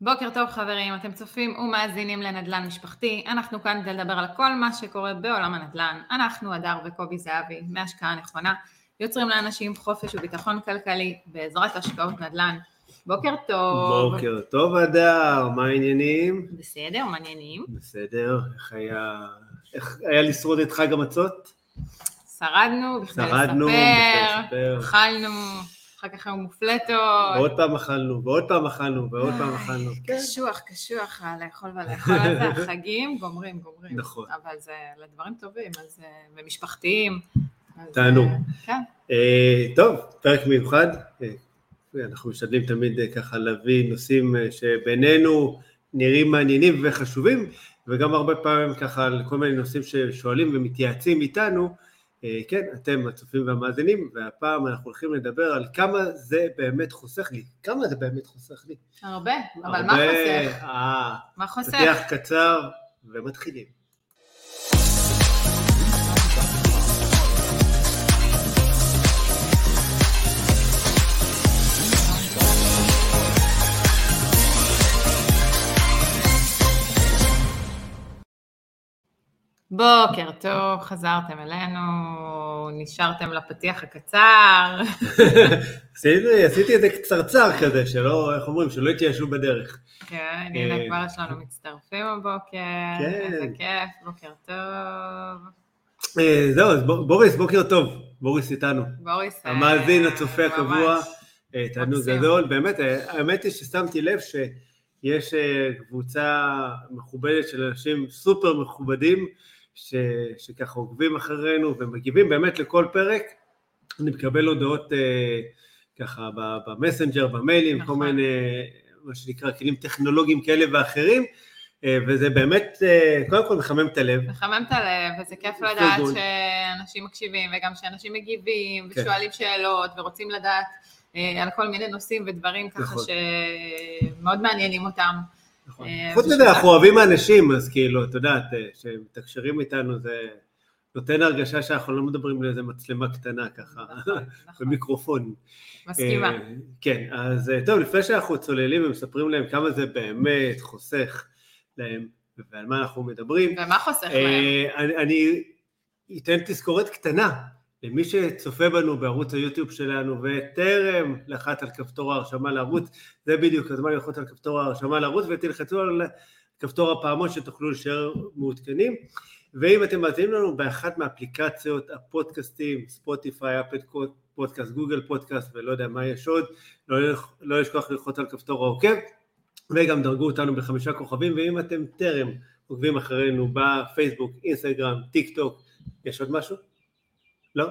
בוקר טוב חברים, אתם צופים ומאזינים לנדל"ן משפחתי, אנחנו כאן כדי לדבר על כל מה שקורה בעולם הנדל"ן. אנחנו, הדר וקובי זהבי, מהשקעה נכונה, יוצרים לאנשים חופש וביטחון כלכלי בעזרת השקעות נדל"ן. בוקר טוב. בוקר טוב הדר, מה העניינים? בסדר, מעניינים. בסדר, איך היה, איך היה לשרוד את חג המצות? שרדנו, בכדי שרדנו, לספר. אכלנו, אחר כך היו מופלטות. ועוד פעם אכלנו, ועוד פעם אכלנו, ועוד פעם אכלנו. כן, קשוח, קשוח, לאכול ולאכול, אז זה החגים גומרים, גומרים. נכון. אבל זה לדברים טובים, אז, אה, ומשפחתיים. תענוג. אה, כן. אה, טוב, פרק מיוחד. אה, אנחנו משתדלים תמיד אה, ככה להביא נושאים אה, שבינינו נראים מעניינים וחשובים, וגם הרבה פעמים ככה על כל מיני נושאים ששואלים ומתייעצים איתנו. אה, כן, אתם הצופים והמאזינים, והפעם אנחנו הולכים לדבר על כמה זה באמת חוסך לי. כמה זה באמת חוסך לי? הרבה, אבל מה הרבה- חוסך? אה, מה חוסך? פתיח קצר ומתחילים. בוקר טוב, חזרתם אלינו, נשארתם לפתיח הקצר. עשיתי, עשיתי את זה קצרצר כזה, שלא, איך אומרים, שלא יתייאשו בדרך. כן, הנה אה, כבר יש לנו מצטרפים הבוקר, כן. איזה כיף, בוקר טוב. אה, זהו, אז בוריס, בוקר טוב. בוריס איתנו. בוריס, אה, המאזין, הצופה. הקבוע, תענוג. גדול. באמת, האמת היא ששמתי לב שיש אה, קבוצה מכובדת של אנשים סופר מכובדים, ש, שככה עוקבים אחרינו ומגיבים באמת לכל פרק. אני מקבל הודעות אה, ככה במסנג'ר, במיילים, נכון. כל מיני, מה שנקרא, כלים טכנולוגיים כאלה ואחרים, אה, וזה באמת, אה, קודם כל מחמם את הלב. מחמם את הלב, וזה כיף לדעת good. שאנשים מקשיבים, וגם שאנשים מגיבים, כן. ושואלים שאלות, ורוצים לדעת אה, על כל מיני נושאים ודברים ככה נכון. שמאוד מעניינים אותם. נכון. אה, חוץ מזה, זה- אנחנו אוהבים אנשים, אז כאילו, את יודעת, אה, שמתקשרים איתנו זה נותן הרגשה שאנחנו לא מדברים לאיזה מצלמה קטנה ככה, נכון, נכון, במיקרופון. מסכימה. אה, כן, אז אה, טוב, לפני שאנחנו צוללים ומספרים להם כמה זה באמת חוסך להם, ועל מה אנחנו מדברים, ומה חוסך להם? אה, אני, אני אתן תזכורת קטנה למי שצופה בנו בערוץ היוטיוב שלנו וטרם לחץ על כפתור ההרשמה לערוץ, זה בדיוק הזמן ללחוץ על כפתור ההרשמה לערוץ ותלחצו על כפתור הפעמון שתוכלו להישאר מעודכנים. ואם אתם מאזינים לנו באחת מאפליקציות הפודקאסטים, ספוטיפיי, Apple Podcast, Google Podcast ולא יודע מה יש עוד, לא, לא לשכוח ללחוץ על כפתור העוקב וגם דרגו אותנו בחמישה כוכבים ואם אתם טרם עוקבים אחרינו בפייסבוק, אינסטגרם, טיק טוק, יש עוד משהו? לא?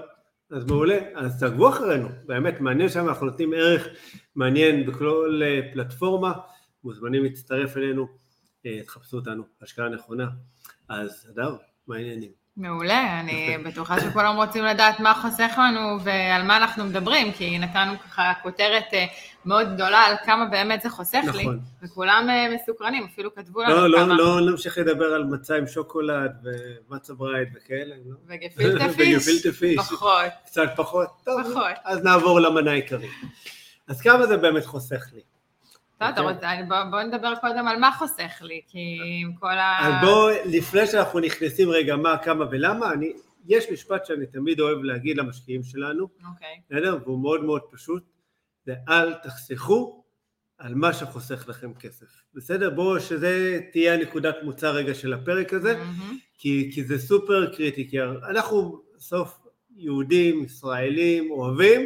אז מעולה, אז תעקבו אחרינו, באמת מעניין שם, אנחנו נותנים ערך מעניין בכל אה, פלטפורמה, מוזמנים להצטרף אלינו, אה, תחפשו אותנו, השקעה נכונה. אז אדר, מה העניינים? מעולה, אני בטוחה שכולם רוצים לדעת מה חוסך לנו ועל מה אנחנו מדברים, כי נתנו ככה כותרת אה, מאוד גדולה על כמה באמת זה חוסך לי, נכון. וכולם אה, מסוקרנים, אפילו כתבו לנו לא, לא, כמה. לא נמשיך לדבר על מצה עם שוקולד ומצה בריי וכאלה, לא? וגפילטה פיש? וגפילטה פיש. פחות. קצת פחות? טוב, פחות. אז נעבור למנה העיקרית. אז כמה זה באמת חוסך לי? אוקיי. בוא- נדבר קודם על מה חוסך לי, כי עם כל ה... אז בואו, לפני שאנחנו נכנסים רגע מה, כמה ולמה, אני, יש משפט שאני תמיד אוהב להגיד למשקיעים שלנו, אוקיי, בסדר? והוא מאוד מאוד פשוט, זה אל תחסכו על מה שחוסך לכם כסף, בסדר? בואו, שזה תהיה הנקודת מוצא רגע של הפרק הזה. כי, כי זה סופר קריטי, כי אנחנו בסוף יהודים, ישראלים, אוהבים,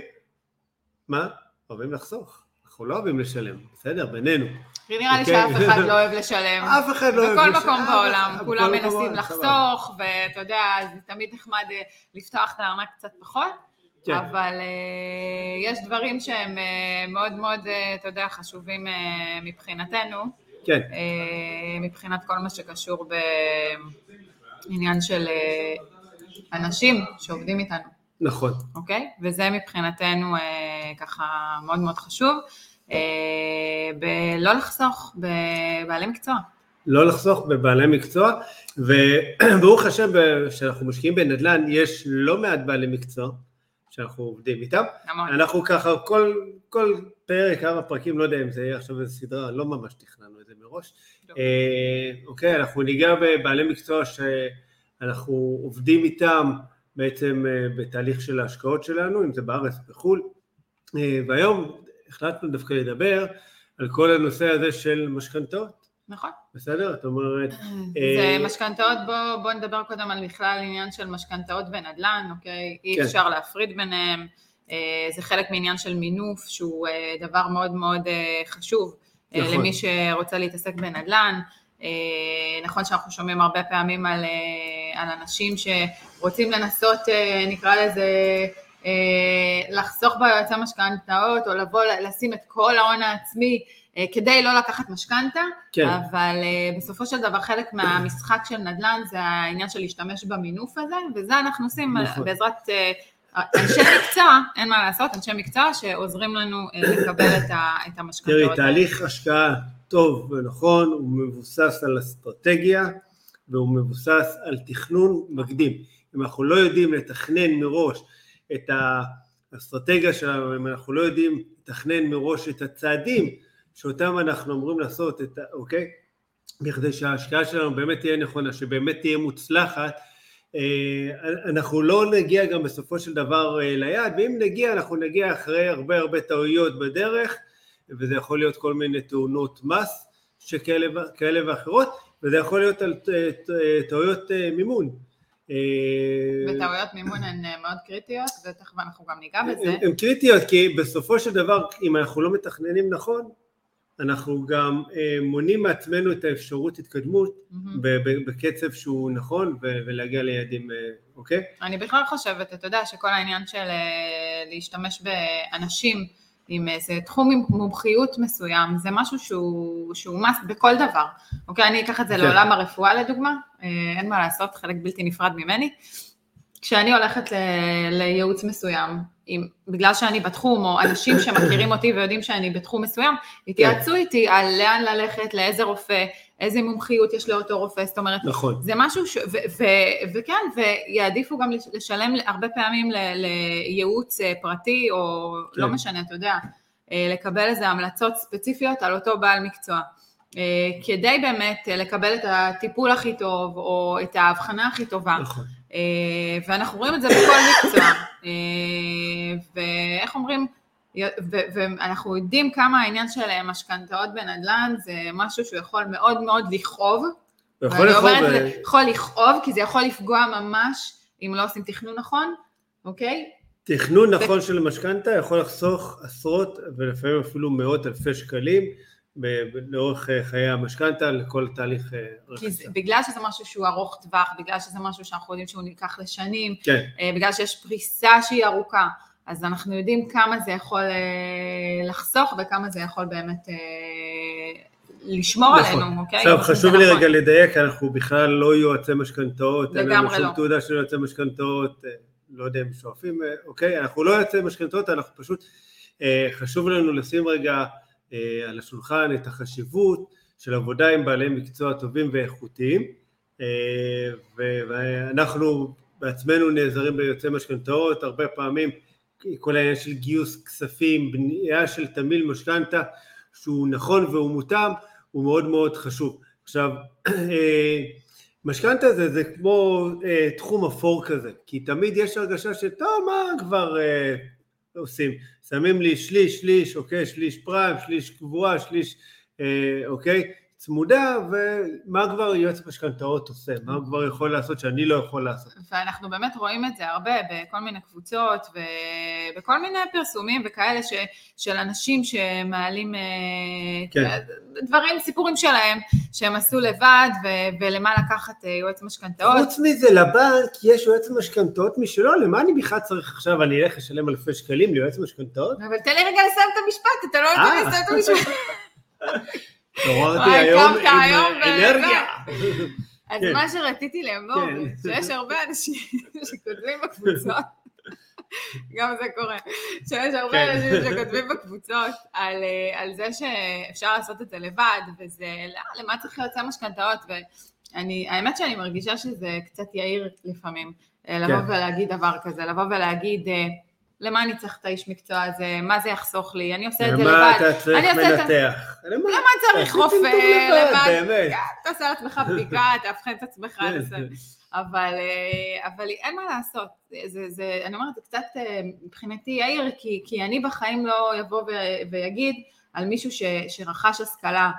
מה? אוהבים לחסוך, אנחנו לא אוהבים לשלם, בסדר? בינינו. נראה לי אוקיי. שאף אחד לא אוהב לשלם. אף אחד לא אוהב בכל לשלם, מקום אף בעולם, אחד- כולם בכל מקום מנסים בעולם, לחסוך, ואתה יודע, זה תמיד נחמד אה, לפתוח את הארנק קצת פחות, כן. אבל אה, יש דברים שהם אה, מאוד מאוד, אה, אתה יודע, חשובים אה, מבחינתנו, כן, אה, מבחינת כל מה שקשור בעניין של אה, אנשים שעובדים איתנו, נכון. אוקיי? וזה מבחינתנו אה, ככה מאוד מאוד חשוב, אה, בלא לחסוך בבעלי מקצוע. לא לחסוך בבעלי מקצוע, וברוך השם, כשאנחנו משקיעים בנדל"ן, יש לא מעט בעלי מקצוע, שאנחנו עובדים איתם. המון. אנחנו ככה, כל, כל פרק, כמה פרקים, לא יודע אם זה יהיה עכשיו איזה סדרה, לא ממש תכננו את זה מראש. לא. אה, אוקיי, אנחנו ניגע בבעלי מקצוע שאנחנו עובדים איתם בעצם אה, בתהליך של ההשקעות שלנו, אם זה בארץ בחו"ל. אה, והיום החלטנו דווקא לדבר על כל הנושא הזה של משכנתאות, נכון. בסדר? את אומרת, זה אה, משכנתאות, בוא, בוא נדבר קודם על בכלל עניין של משכנתאות ונדל"ן, אוקיי? אי כן. אפשר להפריד ביניהם, אה, זה חלק מעניין של מינוף, שהוא אה, דבר מאוד מאוד חשוב נכון. למי שרוצה להתעסק בנדל"ן. נכון שאנחנו שומעים הרבה פעמים על, על אנשים שרוצים לנסות, נקרא לזה, לחסוך ביועצי משכנתאות, או לבוא לשים את כל ההון העצמי אה, כדי לא לקחת משכנתה, כן, אבל uh, בסופו של דבר חלק מהמשחק של נדל"ן זה העניין של להשתמש במינוף הזה, וזה אנחנו עושים נכון. בעזרת אנשי מקצוע, אין מה לעשות, אנשי מקצוע שעוזרים לנו לקבל את, ה, את תראי, המשכנתאות. תהליך השקעה טוב ונכון, הוא מבוסס על אסטרטגיה והוא מבוסס על תכנון מקדים. אם אנחנו לא יודעים לתכנן מראש את האסטרטגיה שלנו, אם אנחנו לא יודעים לתכנן מראש את הצעדים שאותם אנחנו אמורים לעשות, את, אוקיי? בכדי שההשקעה שלנו באמת תהיה נכונה, שבאמת תהיה מוצלחת, אה, אנחנו לא נגיע גם בסופו של דבר אה, ליעד, ואם נגיע, אנחנו נגיע אחרי הרבה הרבה טעויות בדרך, וזה יכול להיות כל מיני תאונות מס שכאלה ואחרות, וזה יכול להיות על ט- טעויות אה, מימון. אה, וטעויות מימון הן אה, מאוד קריטיות, ותכף אנחנו גם ניגע בזה. הן הן קריטיות, כי בסופו של דבר, אם אנחנו לא מתכננים נכון, אנחנו גם אה, מונעים מעצמנו את האפשרות התקדמות בקצב שהוא נכון ולהגיע ליעדים, אוקיי? אני בכלל חושבת, אתה יודע, שכל העניין של להשתמש באנשים עם איזה תחום מומחיות מסוים, זה משהו שהוא, שהוא מס בכל דבר. אוקיי, אני אקח את זה כן. לעולם הרפואה לדוגמה, אה, אין מה לעשות, חלק בלתי נפרד ממני. כשאני הולכת ל, לייעוץ מסוים, אם, בגלל שאני בתחום, או אנשים שמכירים אותי ויודעים שאני בתחום מסוים, יתייעצו איתי על לאן ללכת, לאיזה רופא, איזה מומחיות יש לאותו רופא, זאת אומרת, נכון. זה משהו ש... ו- ו- וכן, ויעדיפו גם לש- לשלם הרבה פעמים ל- לייעוץ אה, פרטי, או כן. לא משנה, אתה יודע, אה, לקבל איזה המלצות ספציפיות על אותו בעל מקצוע. אה, כדי באמת לקבל את הטיפול הכי טוב, או את ההבחנה הכי טובה. נכון. אה, ואנחנו רואים את זה בכל מקצוע. אה, ואיך אומרים, ואנחנו יודעים כמה העניין של אה, משכנתאות בנדל"ן זה משהו שהוא יכול מאוד מאוד לכאוב, יכול ואני לכאוב, זה יכול לכאוב, כי זה יכול לפגוע ממש אם לא עושים תכנון נכון, אוקיי? תכנון נכון של משכנתה יכול לחסוך עשרות ולפעמים אפילו מאות אלפי שקלים לאורך אה, חיי המשכנתה לכל תהליך אה, רכישה. בגלל שזה משהו שהוא ארוך טווח, בגלל שזה משהו שאנחנו יודעים שהוא נלקח לשנים, כן, אה, בגלל שיש פריסה שהיא ארוכה, אז אנחנו יודעים כמה זה יכול אה, לחסוך וכמה זה יכול באמת אה, לשמור נכון. עלינו, אוקיי? עכשיו חשוב לי נכון. רגע לדייק, אנחנו בכלל לא יועצי משכנתאות, אין לנו שום לא. תעודה של יועצי משכנתאות, אה, לא יודע אם שואפים, אה, אוקיי, אנחנו לא יועצי משכנתאות, אנחנו פשוט, אה, חשוב לנו לשים רגע אה, על השולחן את החשיבות של עבודה עם בעלי מקצוע טובים ואיכותיים, אה, ואנחנו בעצמנו נעזרים ביועצי משכנתאות, הרבה פעמים כל העניין של גיוס כספים, בנייה של תמהיל משכנתה שהוא נכון והוא מותאם, הוא מאוד מאוד חשוב. עכשיו, אה, משכנתה זה, זה כמו אה, תחום אפור כזה, כי תמיד יש הרגשה שטוב, מה כבר אה, עושים? שמים לי שליש, שליש, אוקיי, שליש פריים, שליש קבועה, שליש, אה, אוקיי, צמודה, ומה כבר יועץ משכנתאות עושה? מה הוא כבר יכול לעשות שאני לא יכול לעשות? ואנחנו באמת רואים את זה הרבה בכל מיני קבוצות ובכל מיני פרסומים וכאלה ש, של אנשים שמעלים אה, כן. דברים, סיפורים שלהם, שהם עשו לבד ו, ולמה לקחת אה, יועץ משכנתאות. חוץ מזה, לבנק יש יועץ משכנתאות משלו, למה אני בכלל צריך עכשיו, אני אלך לשלם אלפי שקלים ליועץ משכנתאות? אבל תן לי רגע לסיים את המשפט, אתה לא נותן לי אה. לסיים את המשפט. התעוררתי היום עם אנרגיה. אז כן. מה שרציתי לאמור, כן. שיש הרבה אנשים שכותבים בקבוצות, גם זה קורה, שיש הרבה כן. אנשים שכותבים בקבוצות על, אה, על זה שאפשר לעשות את זה לבד, וזה, לא, למה צריך יועצי משכנתאות, ואני, האמת שאני מרגישה שזה קצת יהיר לפעמים, אה, לבוא. ולהגיד דבר כזה, לבוא ולהגיד, אה, למה אני צריך את האיש מקצוע הזה, מה זה יחסוך לי, אני עושה את זה למה לבד. אתה צריך מנתח? למה? למה צריך רופא לבד? באמת. כן, תעשה לעצמך בדיקה, תאבחן את עצמך, כן. תעשה. אבל, אה, אבל אין מה לעשות, זה, זה, אני אומרת, זה קצת אה, מבחינתי יאיר, כי, כי אני בחיים לא יבוא ו- ויגיד על מישהו ש, שרכש השכלה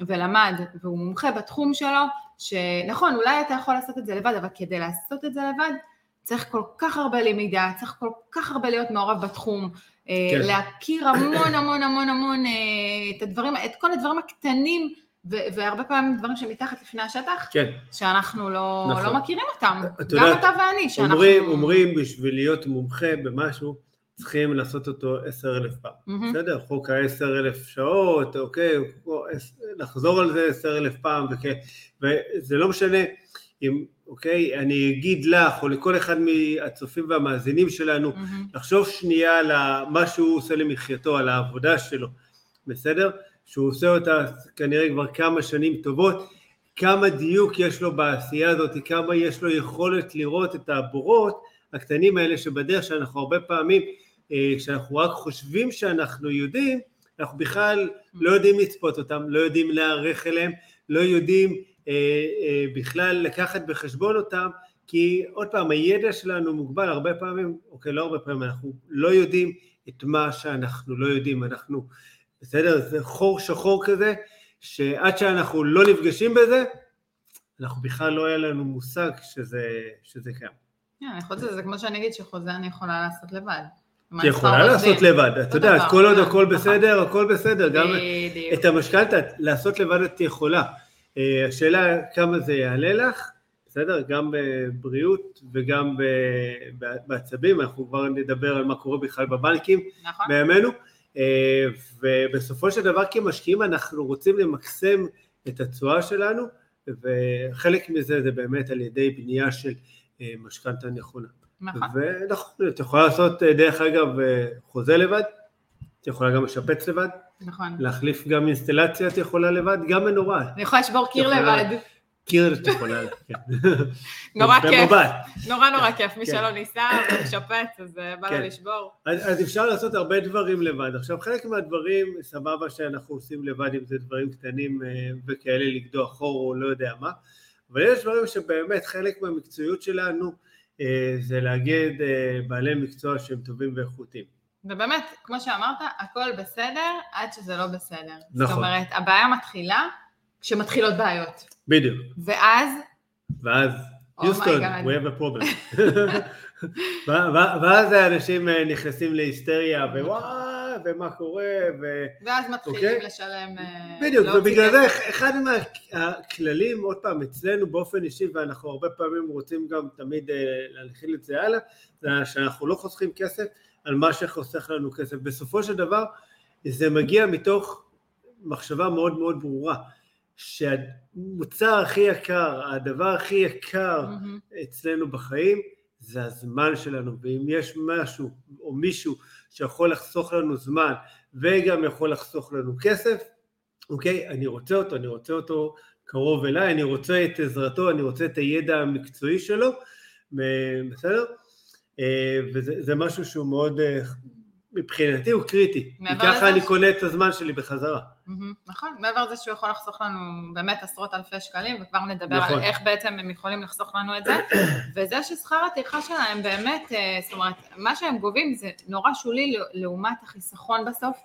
ולמד והוא מומחה בתחום שלו, שנכון, אולי אתה יכול לעשות את זה לבד, אבל כדי לעשות את זה לבד, צריך כל כך הרבה למידה, צריך כל כך הרבה להיות מעורב בתחום, כן. כן. להכיר המון המון המון המון אה, את הדברים, את כל הדברים הקטנים, והרבה פעמים דברים שמתחת לפני השטח, כן, שאנחנו לא, נכון. לא מכירים אותם, את גם יודעת, אתה ואני, שאנחנו... אומרים, אומרים בשביל להיות מומחה במשהו, צריכים לעשות אותו עשר אלף פעם. מהמם. בסדר? חוק העשר אלף שעות, אוקיי, לחזור על זה עשר אלף פעם, וכן, וזה לא משנה אם, אוקיי, אני אגיד לך, או לכל אחד מהצופים והמאזינים שלנו, מהמם. לחשוב שנייה על מה שהוא עושה למחייתו, על העבודה שלו, בסדר? שהוא עושה אותה כנראה כבר כמה שנים טובות, כמה דיוק יש לו בעשייה הזאת, כמה יש לו יכולת לראות את הבורות הקטנים האלה שבדרך שאנחנו הרבה פעמים, אה, כשאנחנו רק חושבים שאנחנו יודעים, אנחנו בכלל לא יודעים לצפות אותם, לא יודעים להיערך אליהם, לא יודעים בכלל לקחת בחשבון אותם, כי עוד פעם, הידע שלנו מוגבל הרבה פעמים, אוקיי, לא הרבה פעמים, אנחנו לא יודעים את מה שאנחנו לא יודעים, אנחנו, בסדר? זה חור שחור כזה, שעד שאנחנו לא נפגשים בזה, אנחנו בכלל לא היה לנו מושג שזה, שזה קיים. כן, מזה, זה כמו שאני אגיד שחוזה אני יכולה לעשות לבד. את יכולה לעשות? לבד, את יודעת, כל עוד אה, הכל. בסדר, הכל בסדר, גם. את המשכנתה לעשות לבד את יכולה. אה, השאלה כמה זה יעלה לך, בסדר? גם בבריאות וגם בעצבים, אנחנו כבר נדבר על מה קורה בכלל בבנקים נכון? בימינו, אה, ובסופו של דבר כמשקיעים אנחנו רוצים למקסם את התשואה שלנו, וחלק מזה זה באמת על ידי בנייה של אה, משכנתה נכונה. נכון. ונכון, את יכולה לעשות דרך אגב חוזה לבד, את יכולה גם לשפץ לבד, נכון. להחליף גם אינסטלציה את יכולה לבד, גם מנורה. אני יכולה לשבור קיר. לבד. קיר את יכולה, כן. נורא כיף. נורא נורא כיף, מי כן. שלא ניסה ומשפץ, אז אה, בא כן. לו לשבור. אז, אפשר לעשות הרבה דברים לבד. עכשיו חלק מהדברים, סבבה שאנחנו עושים לבד, אם זה דברים קטנים אה, וכאלה, לקדוח חור או לא יודע מה, אבל יש דברים שבאמת חלק מהמקצועיות שלנו אה, זה אה, בעלי מקצוע שהם טובים ואיכותיים. ובאמת, כמו שאמרת, הכל בסדר עד שזה לא בסדר. זאת נכון. אומרת, הבעיה מתחילה כשמתחילות בעיות. בדיוק. ואז, ואז, Oh יוסטון, God. we have a problem. ואז האנשים אה, נכנסים להיסטריה, ווואי, ומה קורה, ו... ואז מתחילים אוקיי. לשלם... אה, בדיוק, להוציא ובגלל זה. אחד מהכללים, עוד פעם, אצלנו באופן אישי, ואנחנו הרבה פעמים רוצים גם תמיד אה, להנחיל את זה הלאה, זה שאנחנו לא חוסכים כסף על מה שחוסך לנו כסף. בסופו של דבר, זה מגיע מתוך מחשבה מאוד מאוד ברורה, שהמוצר הכי יקר, הדבר הכי יקר מהמם. אצלנו בחיים, זה הזמן שלנו, ואם יש משהו או מישהו שיכול לחסוך לנו זמן וגם יכול לחסוך לנו כסף, אוקיי, אני רוצה אותו, אני רוצה אותו קרוב אליי, אני רוצה את עזרתו, אני רוצה את הידע המקצועי שלו, בסדר? אה, וזה זה משהו שהוא מאוד, אה, מבחינתי הוא קריטי, כי ככה אני קונה את הזמן שלי בחזרה. נכון, מעבר לזה שהוא יכול לחסוך לנו באמת עשרות אלפי שקלים, וכבר נדבר נכון. על איך בעצם הם יכולים לחסוך לנו את זה, וזה ששכר הטרחה שלהם באמת, אה, זאת אומרת, מה שהם גובים זה נורא שולי לעומת החיסכון בסוף,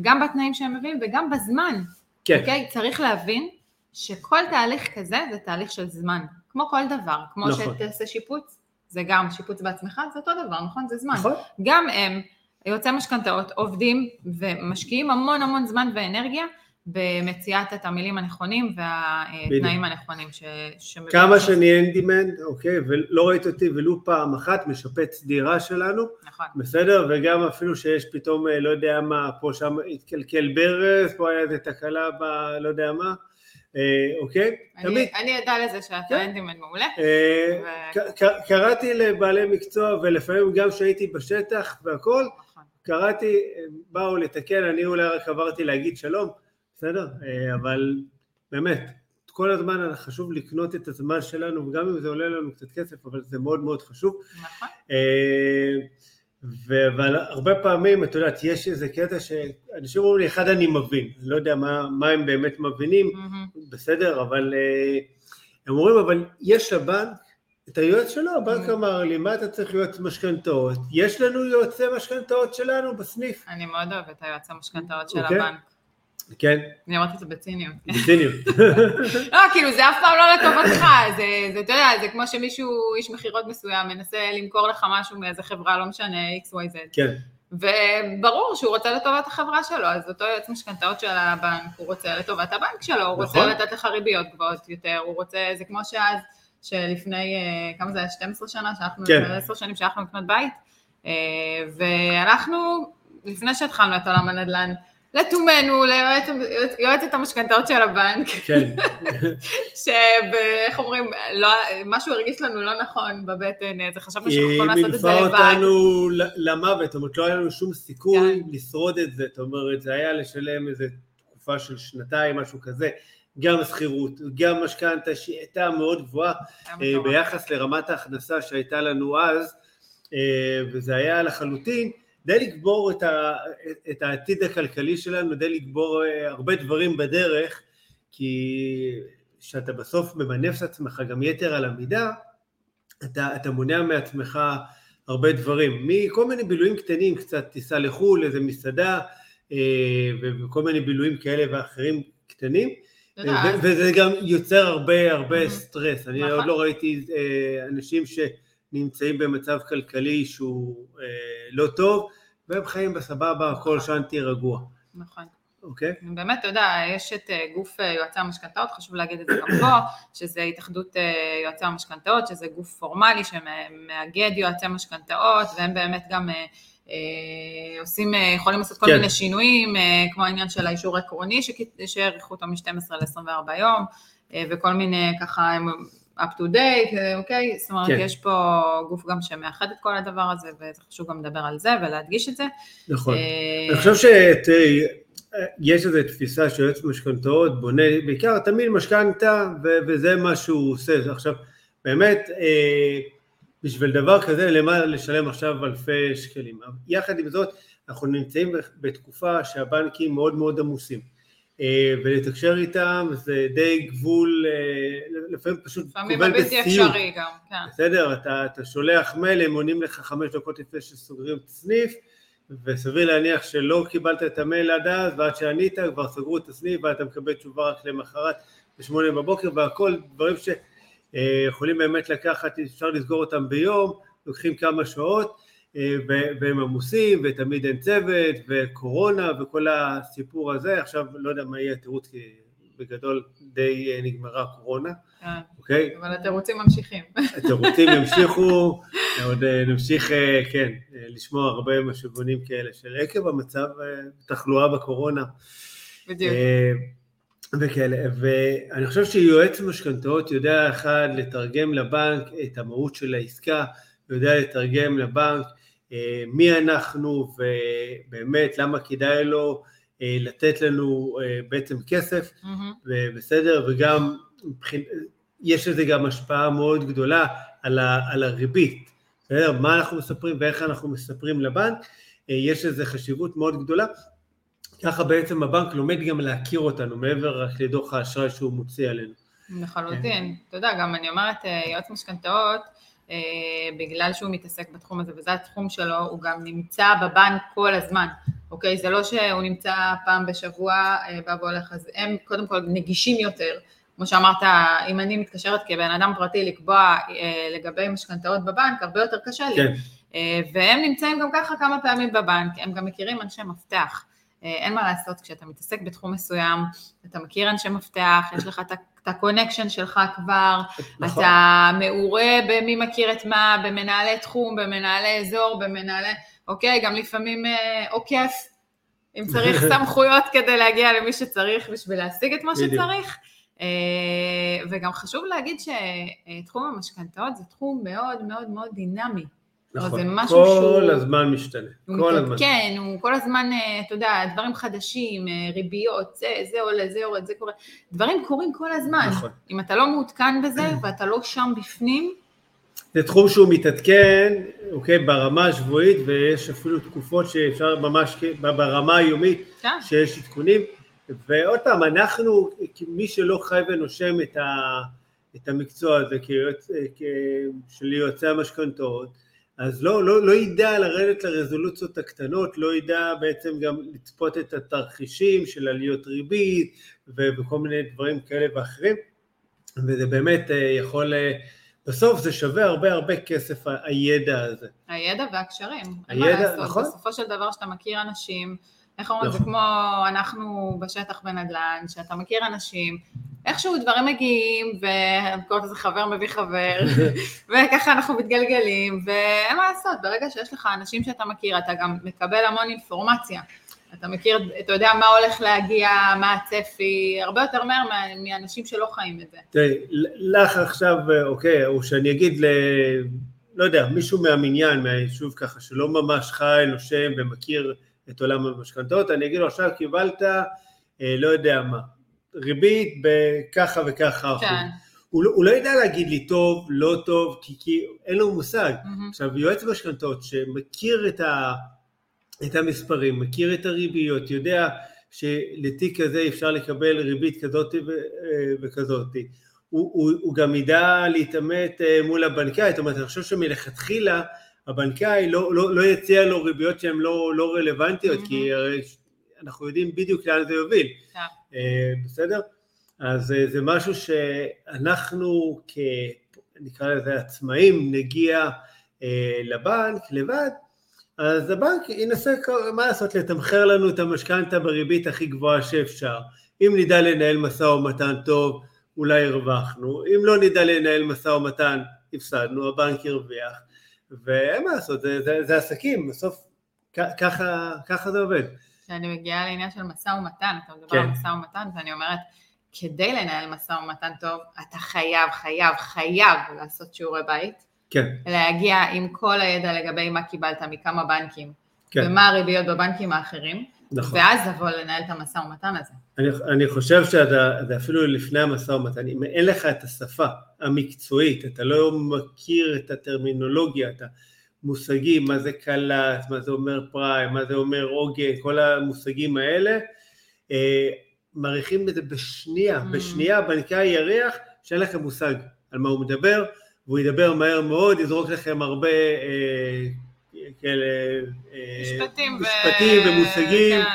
גם בתנאים שהם מביאים וגם בזמן, כן, אוקיי? צריך להבין שכל תהליך כזה זה תהליך של זמן, כמו כל דבר, כמו נכון. שתעשה שיפוץ, זה גם שיפוץ בעצמך, זה אותו דבר, נכון? זה זמן. נכון, גם הם, יועצי משכנתאות, עובדים ומשקיעים המון המון זמן ואנרגיה במציאת התמהילים הנכונים והתנאים הנכונים ש... כמה שאני אנדימן, אוקיי, ולא ראית אותי ולו פעם אחת משפץ דירה שלנו, נכון. בסדר? וגם אפילו שיש פתאום, אה, לא יודע מה, פה שם התקלקל ברז, פה היה איזה תקלה ב... לא יודע מה, אוקיי? תמיד. אני, עדה לזה שאתה כן. אנטימן מעולה. אה, קראתי לבעלי מקצוע, ולפעמים גם כשהייתי בשטח והכל, נכון. קראתי, אה, באו לתקן, אני אולי רק עברתי להגיד שלום, בסדר? אה, אבל באמת, כל הזמן חשוב לקנות את הזמן שלנו, וגם אם זה עולה לנו קצת כסף, אבל זה מאוד מאוד חשוב. נכון. אבל הרבה פעמים, את יודעת, יש איזה קטע שאנשים אומרים לי, אחד אני מבין, אני לא יודע מה, מה הם באמת מבינים, מהמם. בסדר, אבל אה, הם אומרים, אבל יש לבנק את היועץ שלו, הבנק Mm. אמר לי, מה אתה צריך יועץ משכנתאות? יש לנו יועצי משכנתאות שלנו בסניף. אני מאוד אוהבת את היועץ המשכנתאות של אוקיי. הבנק. כן, אני אמרתי את זה בציניות. בציניות. לא, כאילו זה אף פעם לא לטובתך, זה, זה, אתה יודע, זה כמו שמישהו, איש מכירות מסוים, מנסה למכור לך משהו מאיזה חברה, לא משנה, XYZ, כן, וברור שהוא רוצה לטובת החברה שלו, אז אותו יועץ משכנתאות של הבנק, הוא רוצה לטובת הבנק שלו, הוא רוצה נכון. לתת לך ריביות גבוהות יותר, הוא רוצה, זה כמו שאז, שלפני, אה, כמה זה היה, 12 שנה, שאנחנו, כן. 10 שנים שהלכנו לקנות בית, אה, והלכנו, לפני שהתחלנו את עולם הנדל"ן, לתומנו, ליועצת המשכנתאות של הבנק, כן, שאיך אומרים, לא, משהו הרגיש לנו לא נכון בבטן, אז חשבנו שאנחנו היא יכולים לעשות את זה לבד. אותנו ל- למוות, זאת אומרת, לא היה לנו שום סיכוי כן. לשרוד את זה, זאת אומרת, זה היה לשלם איזה תקופה של שנתיים, משהו כזה, גם שכירות, גם משכנתה שהיא הייתה מאוד גבוהה, אה. ביחס לרמת ההכנסה שהייתה לנו אז, אה, וזה היה לחלוטין, די לקבור את, ה, את העתיד הכלכלי שלנו, די לקבור אה, הרבה דברים בדרך, כי כשאתה בסוף ממנף את עצמך גם יתר על המידה, אתה, אתה מונע מעצמך הרבה דברים, מכל מיני בילויים קטנים, קצת טיסה לחו"ל, איזה מסעדה, אה, וכל מיני בילויים כאלה ואחרים קטנים, ו- וזה גם יוצר הרבה הרבה. סטרס. אני נכון. עוד לא ראיתי אה, אנשים שנמצאים במצב כלכלי שהוא אה, לא טוב, והם חיים בסבבה, הכל שנתי רגוע, נכון. אוקיי? באמת, אתה יודע, יש את אה, גוף אה, יועצי המשכנתאות, חשוב להגיד את זה גם פה, שזה התאחדות אה, יועצי המשכנתאות, שזה גוף פורמלי שמאגד יועצי משכנתאות, והם באמת גם עושים, יכולים לעשות כל כן. מיני שינויים, כמו העניין של האישור העקרוני, שהאריכו אותו מ-12 ל-24 יום, וכל מיני ככה, הם up to date, אה, אוקיי? זאת אומרת, כן. יש פה גוף גם שמאחד את כל הדבר הזה, וזה חשוב גם לדבר על זה ולהדגיש את זה. נכון. אה, אני חושב שתראי, יש איזו תפיסה שיועץ משכנתאות בונה, בעיקר תמיד משכנתה, וזה מה שהוא עושה. עכשיו, באמת, אה, בשביל דבר כזה, למה לשלם עכשיו אלפי שקלים? יחד עם זאת, אנחנו נמצאים בתקופה שהבנקים מאוד מאוד עמוסים. אה, ולתקשר איתם זה די גבול, אה, לפעמים פשוט לפעמים גובל הבלתי בסיוט. אפשרי גם, כן. בסדר, אתה, אתה שולח מייל, הם עונים לך חמש דקות לפני שסוגרים את הסניף, וסביר להניח שלא קיבלת את המייל עד אז, ועד שענית כבר סגרו את הסניף, ואתה מקבל תשובה רק למחרת בשמונה בבוקר, והכל דברים שיכולים באמת לקחת, אפשר לסגור אותם ביום, לוקחים כמה שעות, אה, והם עמוסים, ותמיד אין צוות, וקורונה, וכל הסיפור הזה, עכשיו לא יודע מה יהיה התירוץ, כי בגדול די אה, נגמרה הקורונה, כן. אוקיי? אבל התירוצים ממשיכים. התירוצים ימשיכו, עוד אה, נמשיך, אה, כן, אה, לשמוע הרבה משוגונים כאלה של עקב המצב, אה, תחלואה בקורונה, בדיוק. אה, וכאלה, ואני חושב שיועץ משכנתאות יודע אחד לתרגם לבנק את המהות של העסקה, יודע לתרגם לבנק אה, מי אנחנו ובאמת למה כדאי לו אה, לתת לנו אה, בעצם כסף, מהמם. בסדר, וגם יש לזה גם השפעה מאוד גדולה על, ה, על הריבית, בסדר? מה אנחנו מספרים ואיך אנחנו מספרים לבנק, אה, יש לזה חשיבות מאוד גדולה. ככה בעצם הבנק לומד גם להכיר אותנו מעבר רק לדוח האשראי שהוא מוציא עלינו. לחלוטין. אתה יודע, גם אני אומרת, אה, יועץ משכנתאות, אה, בגלל שהוא מתעסק בתחום הזה וזה התחום שלו, הוא גם נמצא בבנק כל הזמן, אוקיי? זה לא שהוא נמצא פעם בשבוע, אה, בא והולך, אז הם קודם כל נגישים יותר. כמו שאמרת, אם אני מתקשרת כבן אדם פרטי לקבוע אה, לגבי משכנתאות בבנק, הרבה יותר קשה לי. כן, אה, והם נמצאים גם ככה כמה פעמים בבנק, הם גם מכירים אנשי מפתח. אה, אין מה לעשות, כשאתה מתעסק בתחום מסוים, אתה מכיר אנשי מפתח, יש לך את ה connection שלך כבר, נכון. אתה מעורה במי מכיר את מה, במנהלי תחום, במנהלי אזור, במנהלי, אוקיי, גם לפעמים אה, עוקף, אם צריך סמכויות כדי להגיע למי שצריך בשביל להשיג את מה בדיוק. שצריך. אה, וגם חשוב להגיד שתחום המשכנתאות זה תחום מאוד מאוד מאוד דינמי. נכון. זה משהו כל שהוא- הזמן משתנה, כל הזמן. מתעדכן, הוא כל הזמן, אה, אתה יודע, דברים חדשים, אה, ריביות, זה, זה עולה, זה יורד, זה קורה, דברים קורים כל הזמן. נכון. אם אתה לא מעודכן בזה ואתה לא שם בפנים, זה תחום שהוא מתעדכן, אוקיי, ברמה השבועית, ויש אפילו תקופות שאפשר ממש, ברמה היומית, כן. שיש עדכונים. ועוד פעם, אנחנו, מי שלא חי ונושם את, ה, את המקצוע הזה כיועץ, כ, של יועצי המשכנתאות, אז לא, לא, לא ידע לרדת לרזולוציות הקטנות, לא ידע בעצם גם לצפות את התרחישים של עליות ריבית וכל מיני דברים כאלה ואחרים, וזה באמת אה, יכול, אה, בסוף זה שווה הרבה הרבה כסף הידע הזה. הידע והקשרים. הידע, נכון. בסופו של דבר שאתה מכיר אנשים, איך אומרים, זה נכון. כמו אנחנו בשטח בנדל"ן, שאתה מכיר אנשים, איכשהו דברים מגיעים, ואני קוראת לזה חבר מביא חבר, וככה אנחנו מתגלגלים, ואין מה לעשות, ברגע שיש לך אנשים שאתה מכיר, אתה גם מקבל המון אינפורמציה. אתה מכיר, אתה יודע מה הולך להגיע, מה הצפי, הרבה יותר מהר מה- מאנשים שלא חיים את זה. תראי, לך עכשיו, אוקיי, או שאני אגיד ל... לא יודע, מישהו מהמניין, מהיישוב ככה, שלא ממש חי, נושם ומכיר את עולם המשכנתאות, אני אגיד לו עכשיו קיבלת, אה, לא יודע מה, ריבית בככה וככה אחוז. כן. הוא, לא- הוא לא ידע להגיד לי טוב, לא טוב, כי, כי אין לו מושג. מהמם. עכשיו, יועץ משכנתאות שמכיר את, ה, את המספרים, מכיר את הריביות, יודע שלתיק כזה אפשר לקבל ריבית כזאת ו- אה, וכזאת. הוא, הוא, הוא גם ידע להתעמת אה, מול הבנקאי, זאת אומרת, אני חושב שמלכתחילה הבנקאי לא, לא, לא יציע לו ריביות שהן לא, לא רלוונטיות, כי הרי אנחנו יודעים בדיוק לאן זה יוביל. כן. אה, בסדר? אז אה, זה משהו שאנחנו כ... נקרא לזה עצמאים, נגיע אה, לבנק לבד, אז הבנק ינסה, מה לעשות, לתמחר לנו את המשכנתה בריבית הכי גבוהה שאפשר. אם נדע לנהל משא ומתן טוב, אולי הרווחנו, אם לא נדע לנהל משא ומתן, הפסדנו, הבנק הרוויח, ואין מה לעשות, זה, זה, זה עסקים, בסוף ככה, ככה זה עובד. כשאני מגיעה לעניין של משא ומתן, אתה מדבר כן. על משא ומתן, ואני אומרת, כדי לנהל משא ומתן טוב, אתה חייב, חייב, חייב לעשות שיעורי בית, כן, להגיע עם כל הידע לגבי מה קיבלת מכמה בנקים, כן, ומה הריביות בבנקים האחרים, נכון. ואז לבוא לנהל את המשא ומתן הזה. אני, אני חושב שזה אפילו לפני המשא ומתן, אם אין לך את השפה המקצועית, אתה לא מכיר את הטרמינולוגיה, את המושגים, מה זה קלט, מה זה אומר פריים, מה זה אומר עוגן, כל המושגים האלה, אה, מעריכים את זה בשנייה, Mm. בשנייה הבנקאי יריח שאין לכם מושג על מה הוא מדבר, והוא ידבר מהר מאוד, יזרוק לכם הרבה אה, כאלה, אה, משפטים, ו- משפטים ומושגים. כן.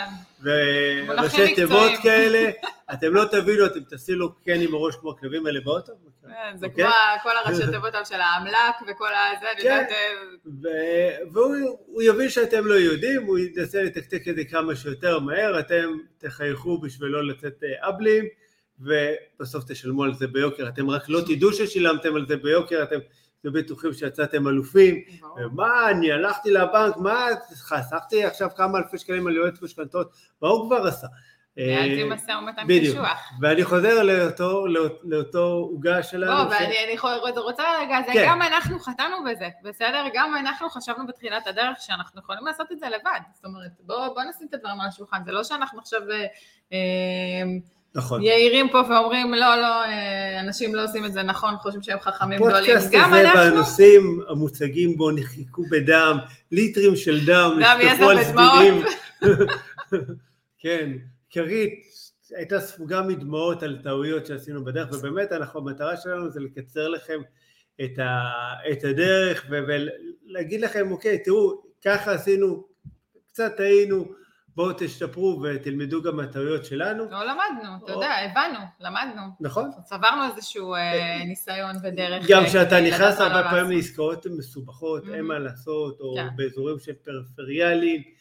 וראשי תיבות. כאלה, אתם לא תבינו, אתם תעשי לו כן עם הראש כמו הכלבים האלה באוטו. כן, זה אוקיי? כמו כל הראשי תיבות של האמל"ק וכל הזה, אני כן. יודעת, והוא הוא יבין שאתם לא יודעים, הוא ינסה לתקתק את זה כמה שיותר מהר, אתם תחייכו בשביל לא לצאת אה, אבלים, ובסוף תשלמו על זה ביוקר. אתם רק לא תדעו ששילמתם על זה ביוקר, אתם תהיו בטוחים שיצאתם אלופים. ברור. מה, אני הלכתי לבנק, מה, חסכתי עכשיו כמה אלפי שקלים על יועץ משכנתות, מה הוא כבר עשה? ניהלתי אה, משא ומתן. קשוח. ואני חוזר לאותו, עוגה שלנו. בוא, ש- ואני רוצה רגע, זה כן. גם אנחנו חטאנו בזה, בסדר? גם אנחנו חשבנו בתחילת הדרך שאנחנו יכולים לעשות את זה לבד. זאת אומרת, בוא בוא נשים את הדברים על השולחן, זה לא שאנחנו עכשיו אה, אה, נכון. יאירים פה ואומרים, לא, לא, אה, אנשים לא עושים את זה נכון, חושבים שהם חכמים גדולים. גם הזה אנחנו, והנושאים המוצגים בו נחקקו בדם, ליטרים של דם, דם, יזע ודמעות. כן, כרית הייתה ספוגה מדמעות על טעויות שעשינו בדרך, ובאמת אנחנו, המטרה שלנו זה לקצר לכם את, ה, את הדרך ו- ולהגיד לכם, אוקיי, תראו, ככה עשינו, קצת טעינו, בואו תשתפרו ותלמדו גם מהטעויות שלנו, לא למדנו, אתה או- יודע, הבנו, למדנו. נכון? צברנו איזשהו אה, ניסיון ודרך. גם אה, כשאתה נכנס הרבה פעמים. לעסקאות מסובכות. אין מה לעשות, או כן. באזורים של פריפריאליים, אה,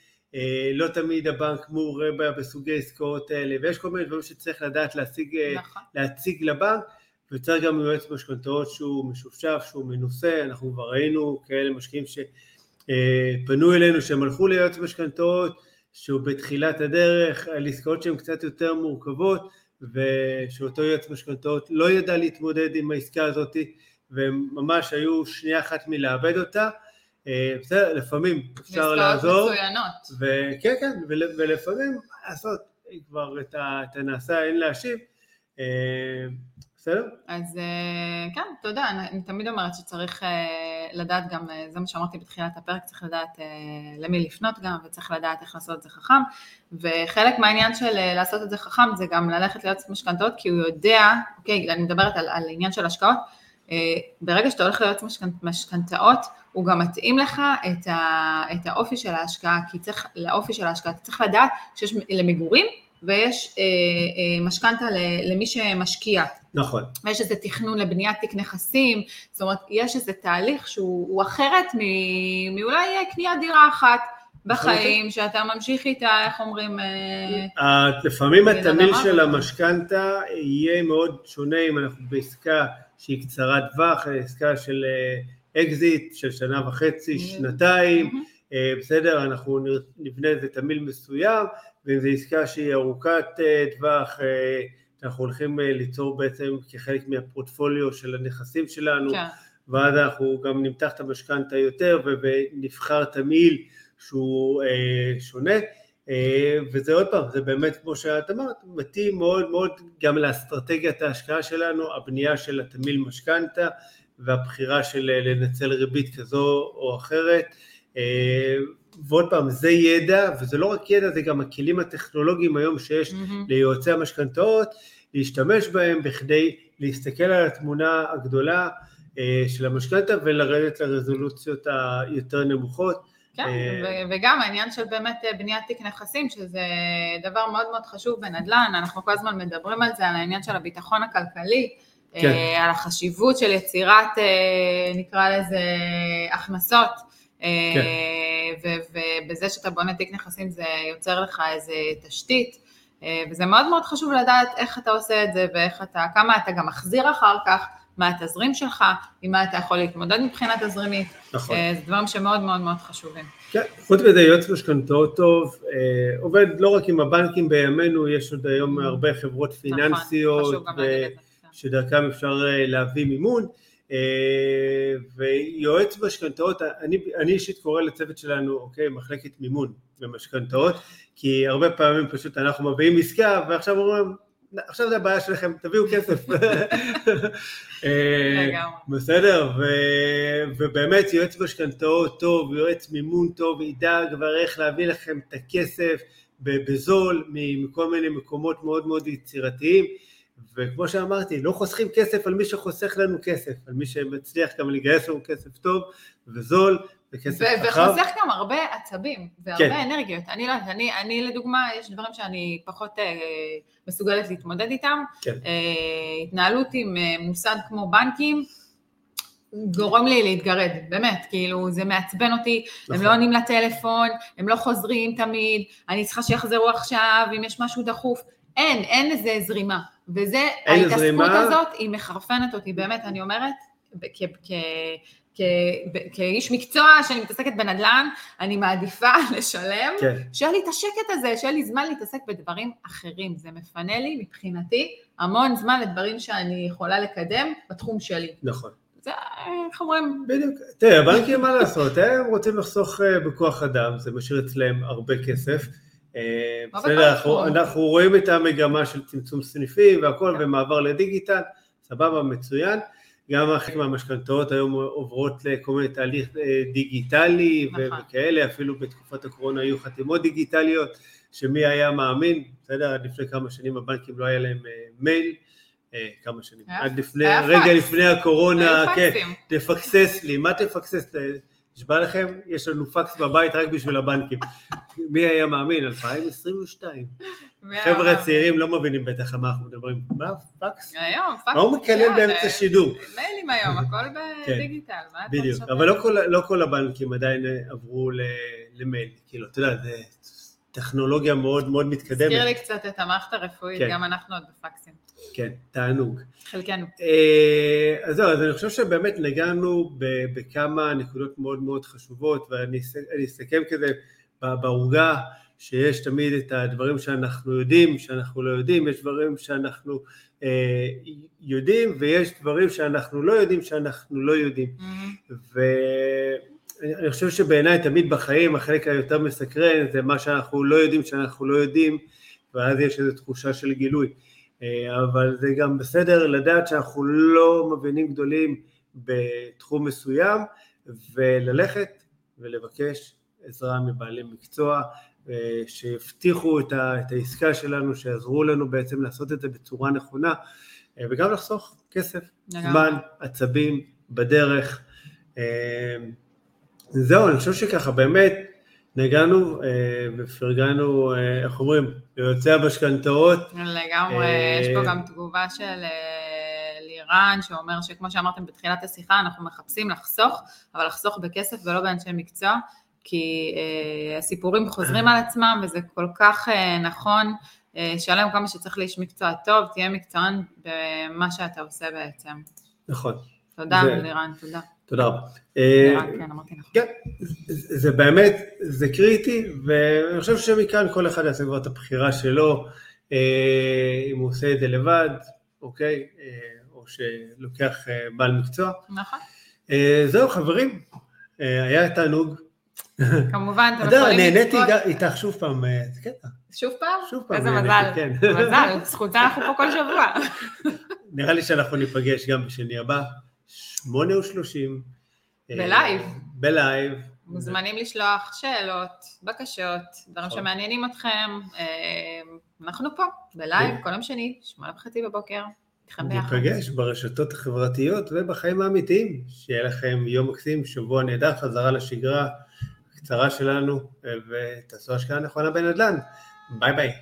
לא תמיד הבנק מעורה בה בסוגי עסקאות האלה, ויש כל מיני דברים שצריך לדעת להציג, אה, נכון. להציג לבנק, וצריך גם יועץ משכנתאות שהוא משופשף, שהוא מנוסה, אנחנו כבר ראינו כאלה משקיעים שפנו אלינו, שהם הלכו ליועץ משכנתאות, שהוא בתחילת הדרך, על עסקאות שהן קצת יותר מורכבות, ושאותו יועץ משכנתאות לא ידע להתמודד עם העסקה הזאת, והם ממש היו שנייה אחת מלאבד אותה. אה, בסדר, לפעמים אפשר לעזור, מצוינות. וכן, כן, ול- ולפעמים לעשות כבר את, הנעשה אין להשיב, בסדר? אז אה, כן, אתה יודע, אני, תמיד אומרת שצריך אה, לדעת גם, אה, זה מה שאמרתי בתחילת הפרק, צריך לדעת למי לפנות גם, וצריך לדעת איך לעשות את זה חכם, וחלק מהעניין של לעשות את זה חכם זה גם ללכת ליועץ משכנתאות, כי הוא יודע, אוקיי, אני מדברת על, על עניין של השקעות, ברגע שאתה הולך ליועץ משכנתאות, הוא גם מתאים לך את, ה, את האופי של ההשקעה, כי צריך, לאופי של ההשקעה, אתה צריך לדעת שיש למגורים, ויש אה, אה, משכנתה למי שמשקיע. נכון. ויש איזה תכנון לבניית תיק נכסים, זאת אומרת, יש איזה תהליך שהוא אחרת מאולי קניית דירה אחת. בחיים, שאתה ממשיך איתה, איך אומרים? אה, לפעמים התמיל של המשכנתה יהיה מאוד שונה אם אנחנו בעסקה שהיא קצרת טווח, עסקה של אקזיט של שנה וחצי, שנתיים, בסדר, אנחנו נבנה איזה תמהיל מסוים, ואם זו עסקה שהיא ארוכת אה, טווח, אה, אנחנו הולכים אה, ליצור בעצם כחלק מהפורטפוליו של הנכסים שלנו, כן. ואז אנחנו גם נמתח את המשכנתה יותר ונבחר תמהיל שהוא שונה. וזה עוד פעם, זה באמת כמו שאת אמרת, מתאים מאוד מאוד גם לאסטרטגיית ההשקעה שלנו, הבנייה של התמהיל משכנתה והבחירה של לנצל ריבית כזו או אחרת. ועוד פעם, זה ידע, וזה לא רק ידע, זה גם הכלים הטכנולוגיים היום שיש mm-hmm. ליועצי המשכנתאות, להשתמש בהם בכדי להסתכל על התמונה הגדולה אה, של המשכנתה ולרדת לרזולוציות היותר נמוכות. כן, אה, וגם העניין של באמת אה, בניית תיק נכסים, שזה דבר מאוד מאוד חשוב בנדל"ן, אנחנו כל הזמן מדברים על זה, על העניין של הביטחון הכלכלי, כן. על החשיבות של יצירת, נקרא לזה, הכנסות. כן. ובזה שאתה בונה תיק נכסים זה יוצר לך איזה תשתית, אה, וזה מאוד מאוד חשוב לדעת איך אתה עושה את זה ואיך אתה, כמה אתה גם מחזיר אחר כך, מה התזרים שלך, עם מה אתה יכול להתמודד מבחינה תזרימית, נכון. אה, זה דברים שמאוד מאוד מאוד חשובים. כן, חוץ מזה יועץ משכנתאות טוב, אה, עובד לא רק עם הבנקים בימינו, יש עוד היום הרבה חברות נכון, פיננסיות, נכון, שדרכם אפשר להביא מימון, אה, ויועץ משכנתאות, אני, אני אישית קורא לצוות שלנו, אוקיי, מחלקת מימון במשכנתאות, כי הרבה פעמים פשוט אנחנו מביאים עסקה ועכשיו אומרים, עכשיו זה הבעיה שלכם, תביאו כסף. אה, בסדר, ו, ובאמת יועץ משכנתאות טוב, יועץ מימון טוב, ידע כבר איך להביא לכם את הכסף בזול מכל מיני מקומות מאוד מאוד יצירתיים. וכמו שאמרתי, לא חוסכים כסף על מי שחוסך לנו כסף, על מי שמצליח גם לגייס לנו כסף טוב וזול וכסף חכם. וחוסך גם הרבה עצבים והרבה כן. אנרגיות. אני לא יודעת, אני, אני לדוגמה, יש דברים שאני פחות אה, מסוגלת להתמודד איתם. כן. אה, התנהלות עם אה, מוסד כמו בנקים, גורם לי להתגרד, באמת, כאילו זה מעצבן אותי, נכון. הם לא עונים לטלפון, הם לא חוזרים תמיד, אני צריכה שיחזרו עכשיו, אם יש משהו דחוף, אין, אין איזה זרימה. וזה, ההתעסקות הזאת, היא מחרפנת אותי, באמת, אני אומרת, כאיש מקצוע שאני מתעסקת בנדל"ן, אני מעדיפה לשלם, כן. שיהיה לי את השקט הזה, שיהיה לי זמן להתעסק בדברים אחרים. זה מפנה לי, מבחינתי, המון זמן לדברים שאני יכולה לקדם בתחום שלי. נכון. זה, איך אומרים? בדיוק. תראה, הבנקים, מה לעשות, הם רוצים לחסוך אה, בכוח אדם, זה משאיר אצלם הרבה כסף. אה, בסדר, אנחנו, אנחנו רואים את המגמה של צמצום סניפים והכל כן. ומעבר לדיגיטל, סבבה, מצוין. גם חלק מהמשכנתאות היום עוברות לכל מיני תהליך אה, דיגיטלי נכון. וכאלה, אפילו בתקופת הקורונה היו חתימות דיגיטליות, שמי היה מאמין, בסדר, עד לפני כמה שנים הבנקים לא היה להם אה, מייל, כמה שנים, עד לפני, רגע לפני הקורונה, כן, תפקסס לי, מה תפקסס? נשבע לכם, יש לנו פקס בבית רק בשביל הבנקים. מי היה מאמין? 2022. חבר'ה צעירים לא מבינים בטח על מה אנחנו מדברים. מה פקס? היום, פקס. מה הוא מקלל באמצע שידור? מיילים היום, הכל כן. בדיגיטל. בדיוק, אבל לא, לא כל הבנקים עדיין עברו למייל. כאילו, אתה יודע, זה טכנולוגיה מאוד מאוד מתקדמת. הזכיר לי קצת את המערכת הרפואית, כן. גם אנחנו עוד בפקסים. כן, תענוג. חלקנו. אה, אז זהו, אז אני חושב שבאמת נגענו בכמה נקודות מאוד מאוד חשובות, ואני אסכם כזה בעוגה שיש תמיד את הדברים שאנחנו יודעים, שאנחנו לא יודעים, יש דברים שאנחנו אה, יודעים, ויש דברים שאנחנו לא יודעים, שאנחנו לא יודעים. Mm-hmm. ואני חושב שבעיניי תמיד בחיים החלק היותר מסקרן זה מה שאנחנו לא יודעים שאנחנו לא יודעים, ואז יש איזו תחושה של גילוי. אה, אבל זה גם בסדר לדעת שאנחנו לא מבינים גדולים בתחום מסוים, וללכת ולבקש עזרה מבעלי מקצוע, אה, שיבטיחו את העסקה שלנו, שיעזרו לנו בעצם לעשות את זה בצורה נכונה, וגם לחסוך כסף, זמן, עצבים, בדרך. זהו, אני חושב שככה באמת נגענו אה, ופרגנו, אה, איך אומרים, ליוצאי המשכנתאות. לגמרי, אה, יש פה גם תגובה של לירן, שאומר שכמו שאמרתם בתחילת השיחה, אנחנו מחפשים לחסוך, אבל לחסוך בכסף ולא באנשי מקצוע, כי הסיפורים חוזרים על עצמם וזה כל כך נכון. שלם כמה שצריך לאיש מקצוע טוב, תהיה מקצוען במה שאתה עושה בעצם. נכון. תודה. לירן, תודה. תודה רבה. לירן, כן, נכון. כן, זה באמת, זה קריטי, ואני חושב שמכאן כל אחד יעשה כבר את הבחירה שלו, אה, אם הוא עושה את זה לבד, אוקיי, אה, או שלוקח אה, בעל מקצוע. נכון. זהו, חברים, היה תענוג. כמובן, אתם יכולים לצפות. נהניתי איתך שוב פעם, זה קטע. שוב פעם? שוב פעם. איזה מזל. כן. מזל, זכותה אנחנו פה כל שבוע. נראה לי שאנחנו ניפגש גם בשני הבא, שמונה ושלושים. ב live. ב live. מוזמנים לשלוח שאלות, בקשות, דברים נכון. שמעניינים אתכם. אנחנו פה, ב live, כל יום שני, שמונה וחצי בבוקר. ניפגש ברשתות החברתיות ובחיים האמיתיים. שיהיה לכם יום מקסים, שבוע נהדר, חזרה לשגרה הקצרה שלנו, ותעשו השקעה נכונה בנדל"ן. ביי ביי.